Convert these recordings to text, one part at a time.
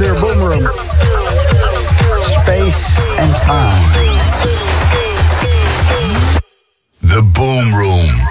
uur Boomroom. Space and Time. The Boom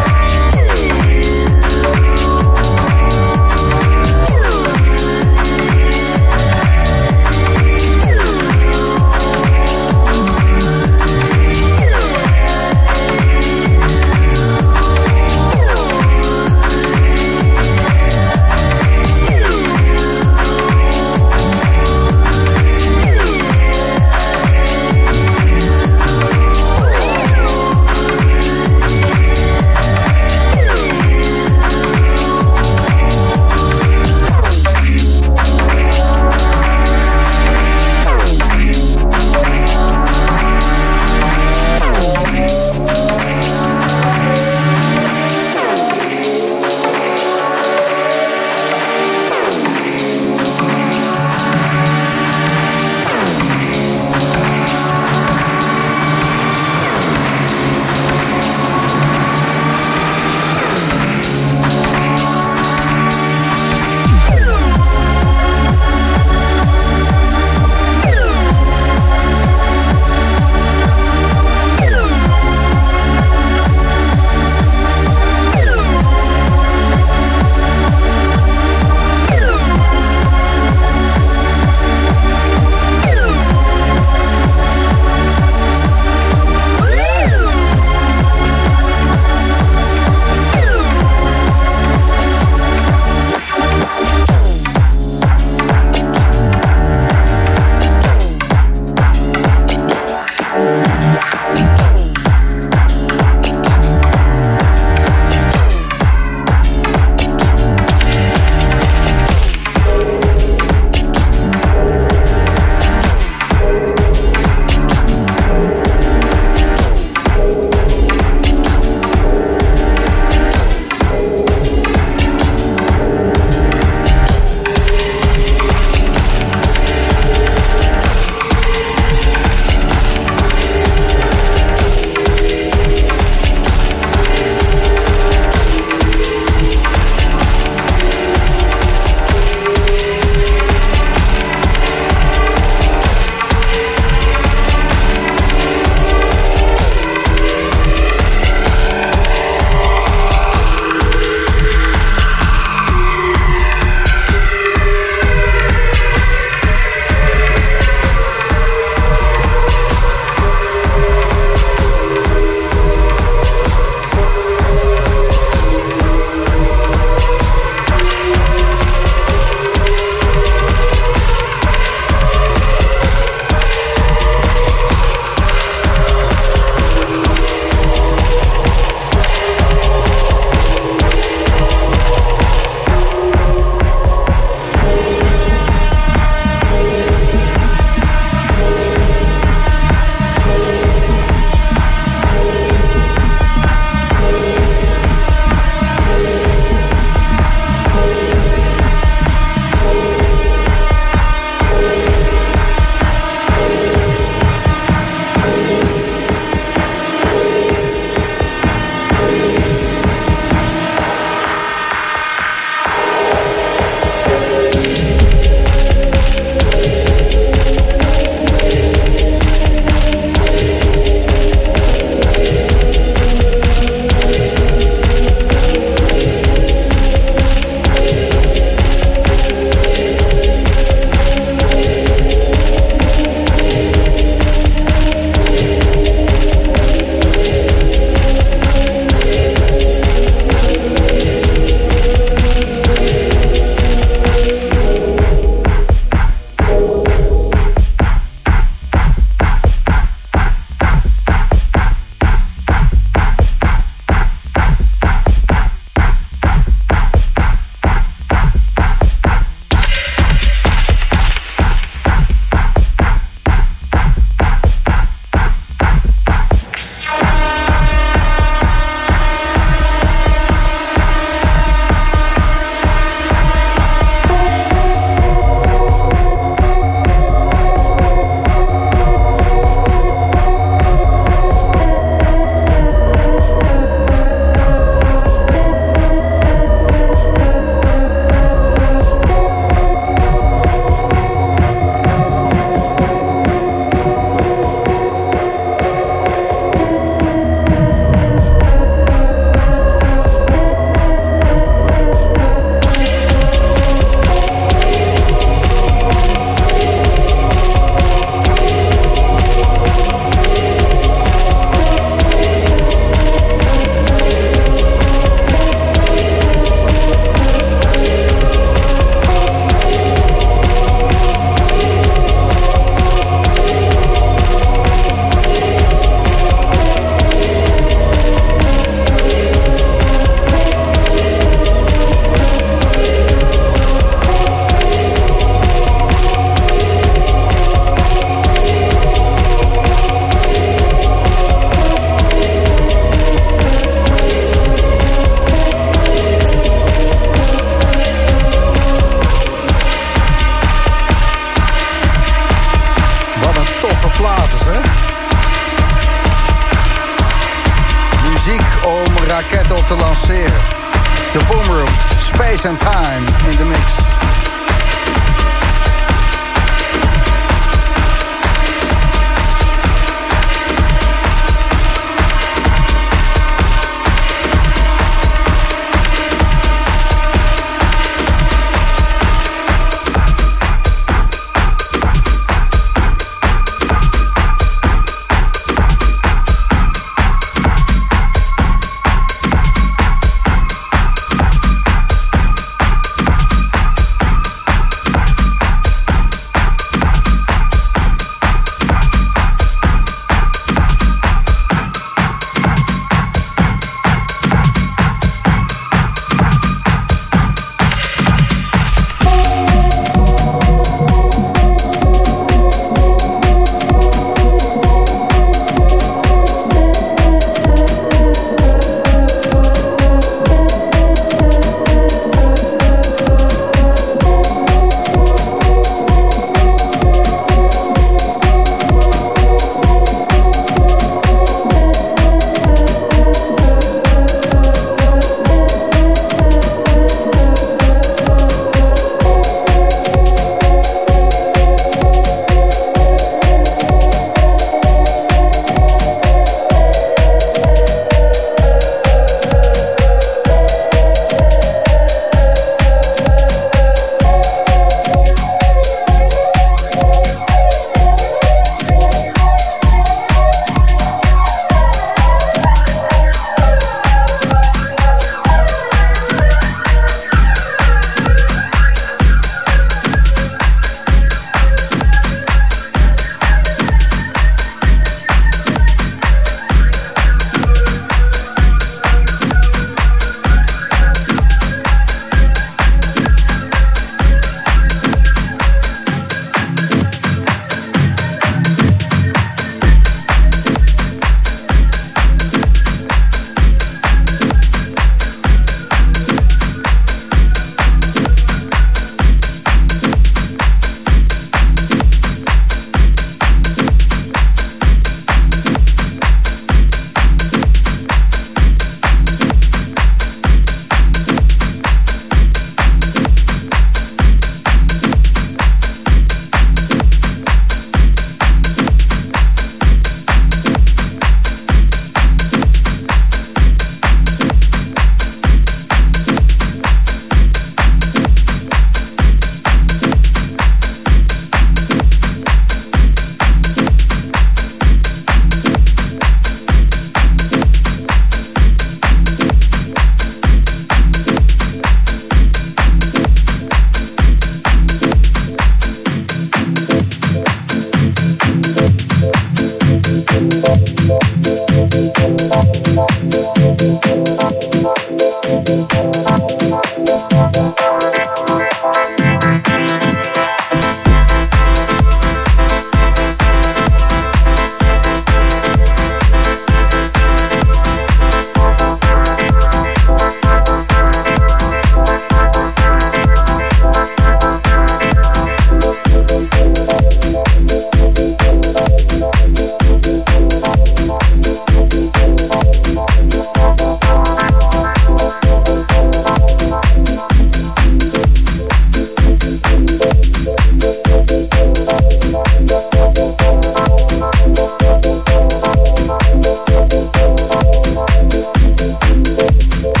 more.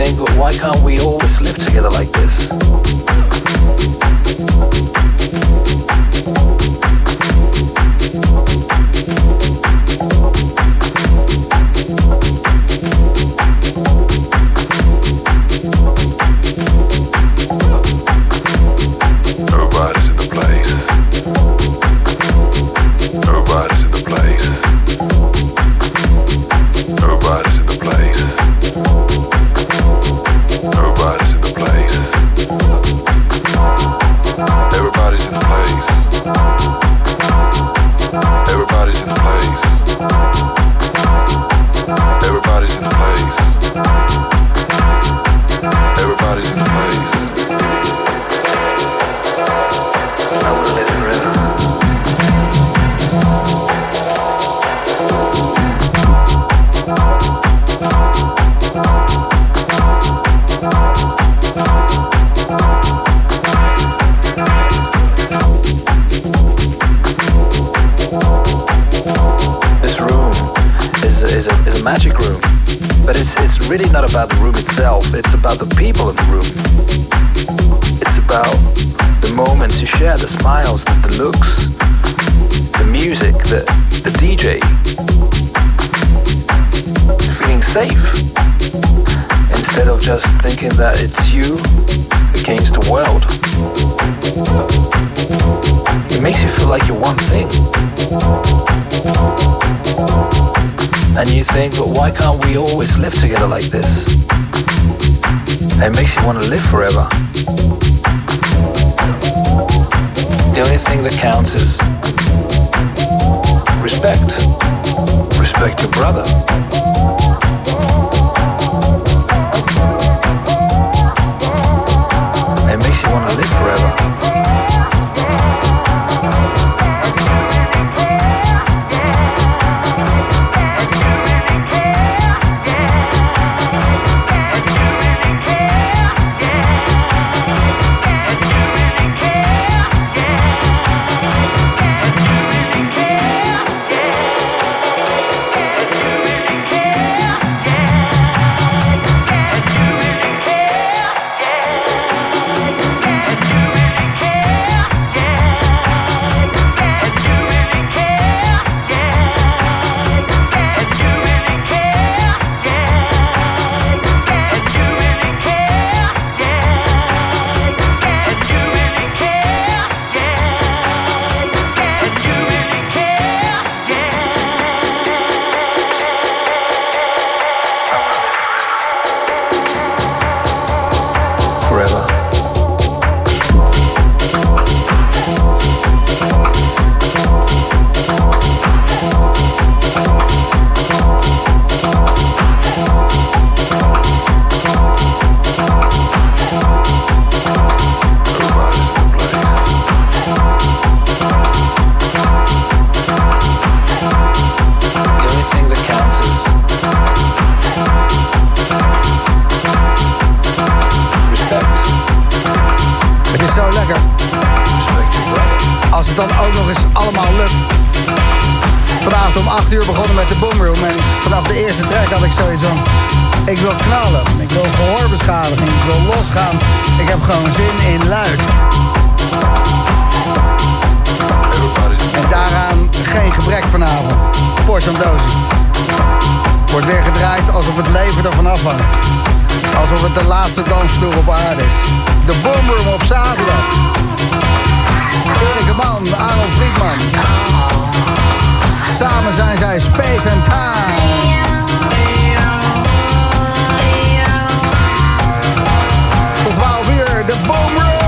Well, why can't we always live together like this? Thinking that it's you against the world. It makes you feel like you're one thing. And you think, but why can't we always live together like this? It makes you want to live forever. The only thing that counts is respect. Respect your brother. Bye. Allemaal lukt. Vanavond om 8 uur begonnen met de Boomroom. En vanaf de eerste track had ik zoiets van... Ik wil knallen. Ik wil gehoorbeschadiging. Ik wil losgaan. Ik heb gewoon zin in luid. En daaraan geen gebrek vanavond. Porsche Dozy. Wordt weer gedraaid alsof het leven ervan afhangt. Alsof het de laatste dansvloer op aarde is. De Boomroom op zaterdag. Erik Man, Aaron Friedman. Samen zijn zij Space and Time. Tot 12 uur, de Boomroom.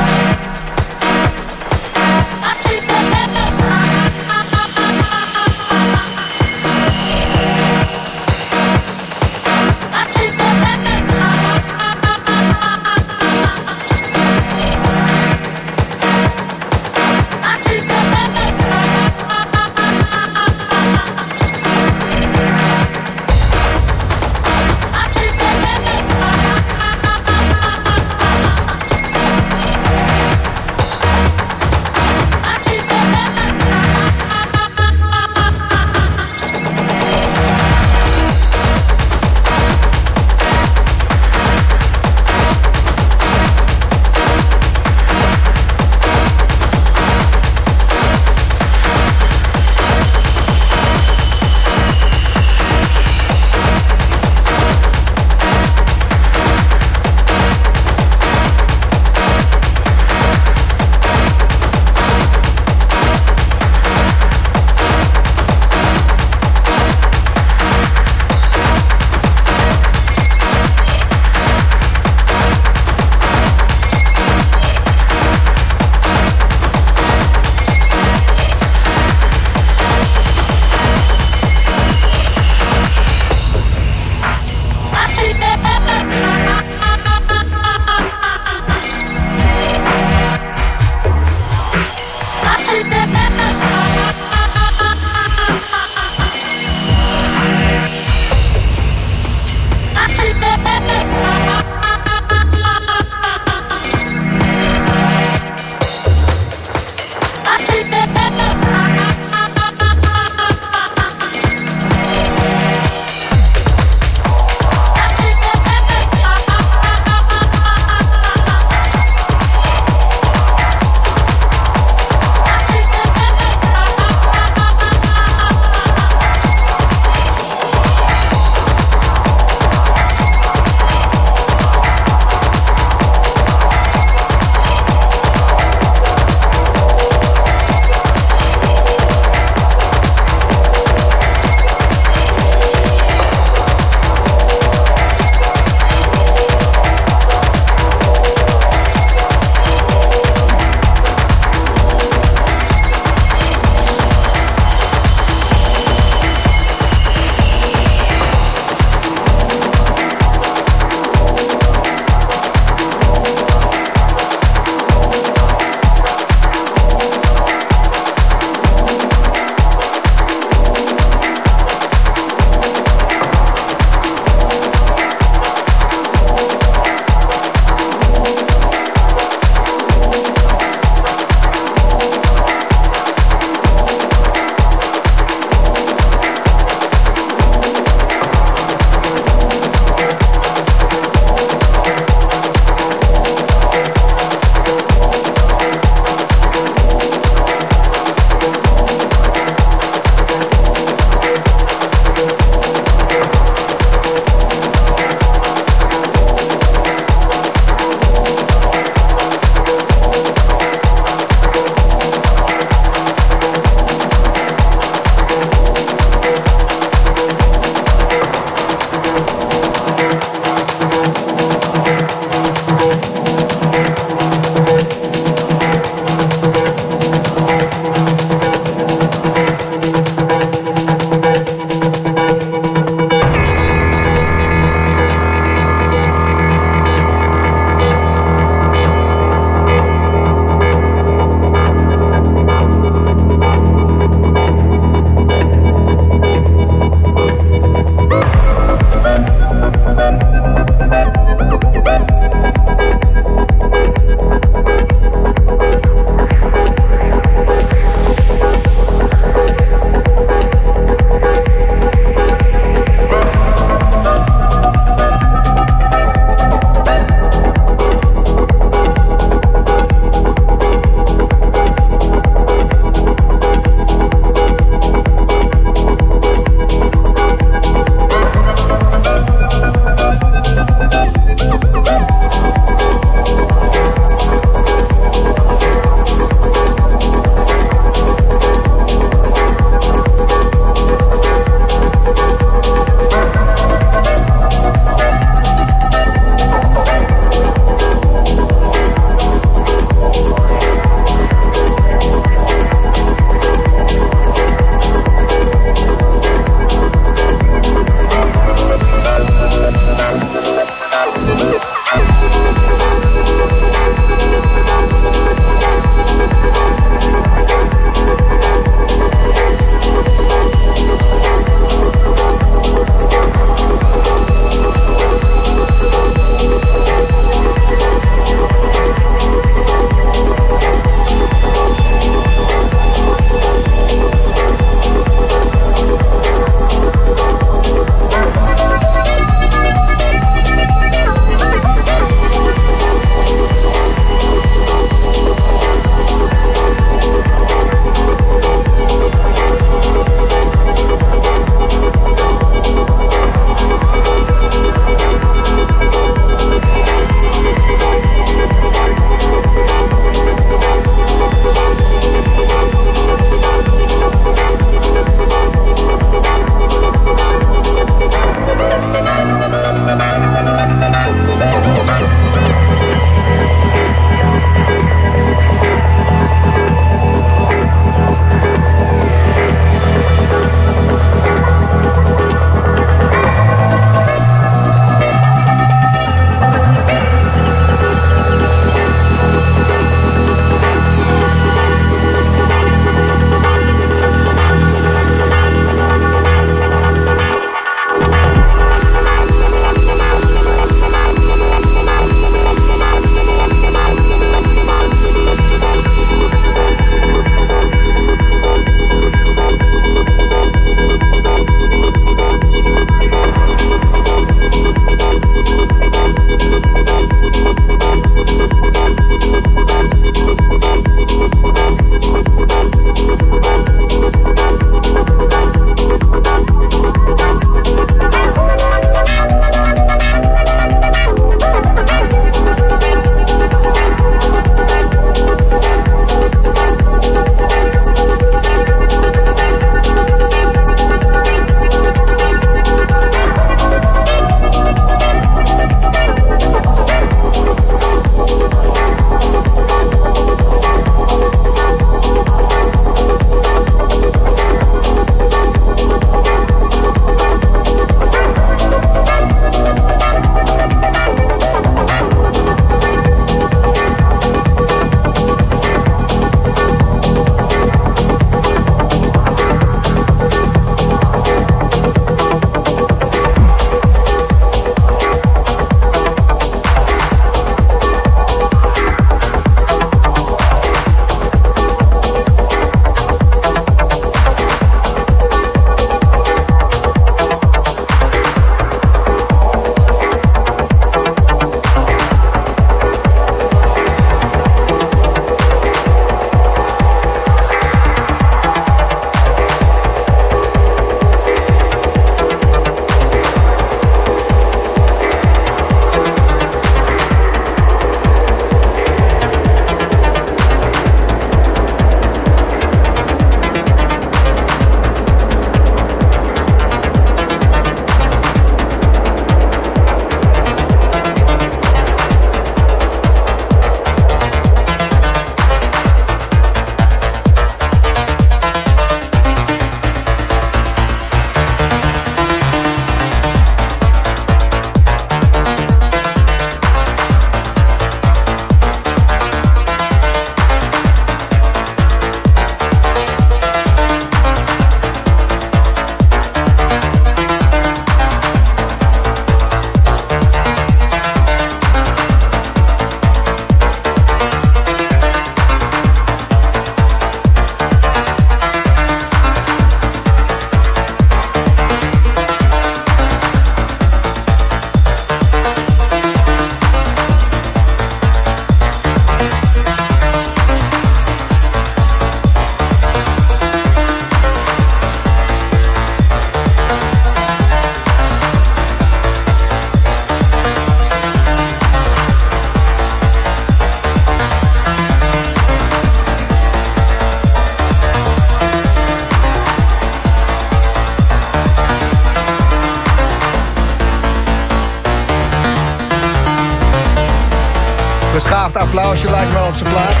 Applausje lijkt me wel op zijn plaats.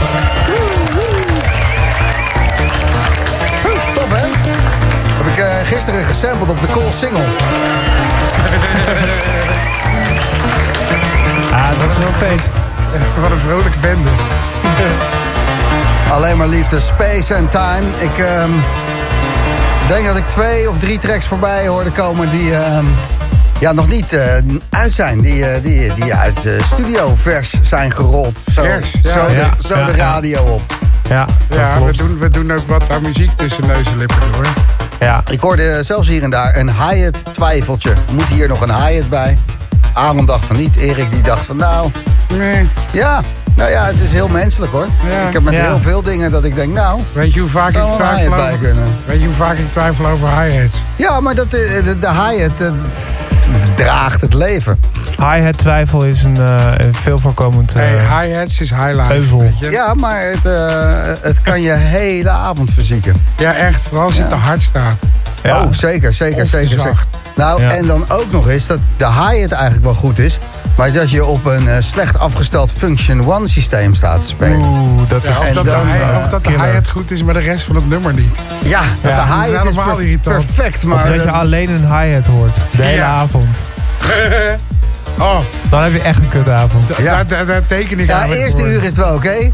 Top, hè? Heb ik eh, gisteren gesampled op de Cool Single. Ah, het was wel een feest. Wat een vrolijke bende. Alleen maar liefde, space and time. Ik ehm, denk dat ik twee of drie tracks voorbij hoorde komen die ehm, ja, nog niet eh, uit zijn. Die, eh, die, die uit de studio vers zijn gerold. Zo, Vers, ja. zo, de, Ja, zo ja, de radio op. Ja, Ja, we doen, we doen ook wat aan muziek tussen neus en lippen door. Ja. Ik hoorde zelfs hier en daar een hi-hat twijfeltje. Moet hier nog een hi-hat bij? Aaron dacht van niet. Erik die dacht van nou, Nee, ja. Nou ja, het is heel menselijk hoor. Ja. Ik heb met Ja. heel veel dingen dat ik denk nou, weet je hoe vaak ik twijfel over... kunnen. Weet je hoe vaak ik twijfel over hi-hats? ja, maar dat, eh, de, de hi-hat draagt het leven. Hi-hat twijfel is een, eh, een veel voorkomend... eh, Hey, hi-hats is highlight. Heuvel. Weet je? Ja, maar het, eh, het kan je hele avond verzieken. ja, echt. Vooral als het te hard staat. ja. Oh, zeker, zeker, zeker. Nou, Ja. en dan ook nog eens dat de hi-hat eigenlijk wel goed is. Maar dat je op een eh, slecht afgesteld Function One systeem staat te spelen. Oeh, dat Ja, is... of, En dat de dan, hi- eh, of dat de hi-hat goed is, maar de rest van het nummer niet. Ja, dat Ja, de dat is hi-hat is per- irritant. perfect. Of Maar dat je dat- alleen een hi-hat hoort. De hele Ja. avond. Oh, Dan heb je echt een kutavond. d- Ja. daar, daar, daar teken ik ja, eigenlijk eerste uur is het wel oké.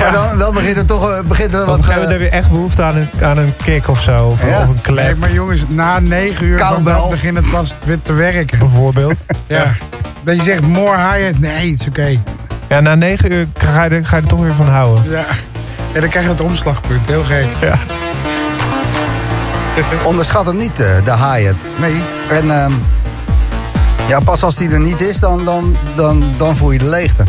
Maar dan, dan begint het toch eh, begint er Op wat... een gegeven moment eh, heb je echt behoefte aan een, aan een kick of zo. Of, Ja. of een klep, Nee, maar jongens, na negen uur dat begint het pas weer te werken. bijvoorbeeld. Ja. Dat je zegt, more hi-hat. Nee, het is oké. Ja, na negen uur ga je, er, ga je er toch weer van houden. Ja. En dan krijg je het omslagpunt. Heel gek. Ja. onderschat hem niet, eh, de hi-hat. Nee. En ehm, ja, pas als die er niet is, dan, dan, dan, dan voel je de leegte.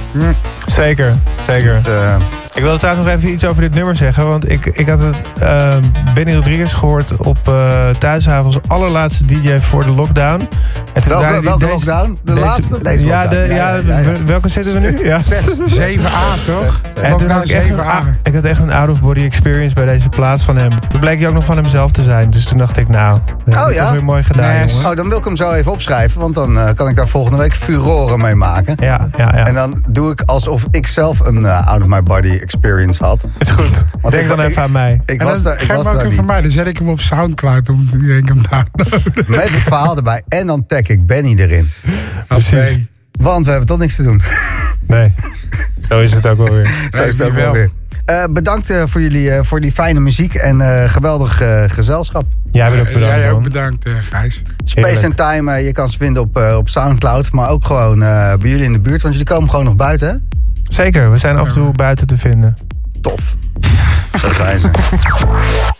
Zeker, zeker. Eh, Ik wilde trouwens nog even iets over dit nummer zeggen. Want ik, ik had het uh, Benny Rodriguez gehoord op uh, Thuishaven als allerlaatste DJ voor de lockdown. En toen welke welke deze, lockdown? De deze, laatste? Deze ja, lockdown. De, ja, ja, ja, welke zitten we nu? Ja. 7a toch? En toen had ik, echt een, ik had echt een out-of-body experience bij deze plaats van hem. Toen bleek hij ook nog van hemzelf te zijn. Dus toen dacht ik, nou, dat oh, is ja? weer mooi gedaan, nee. Oh, dan wil ik hem zo even opschrijven. Want dan uh, kan ik daar volgende week furoren mee maken. Ja, ja, ja. En dan doe ik alsof ik zelf een uh, out-of-my-body experience had. Is goed. Want Denk ik, dan ik, even aan mij. en Ik was daar, ik was daar niet. mij. Dan zet ik hem op Soundcloud om iedereen hem downloaden. Met het verhaal erbij. En dan tag ik Benny erin. Precies. Want we hebben toch niks te doen. Nee. Zo is het ook wel weer. Zo is het ook wel weer. Uh, bedankt uh, voor jullie uh, voor die fijne muziek en uh, geweldig gezelschap. Jij bent ook bedankt. Jij ook bedankt, Gijs. Space and Time, je kan ze vinden op, op Soundcloud, maar ook gewoon bij jullie in de buurt, want jullie komen gewoon nog buiten, hè? Zeker, we zijn af en toe buiten te vinden. Tof. Zo zijn ze.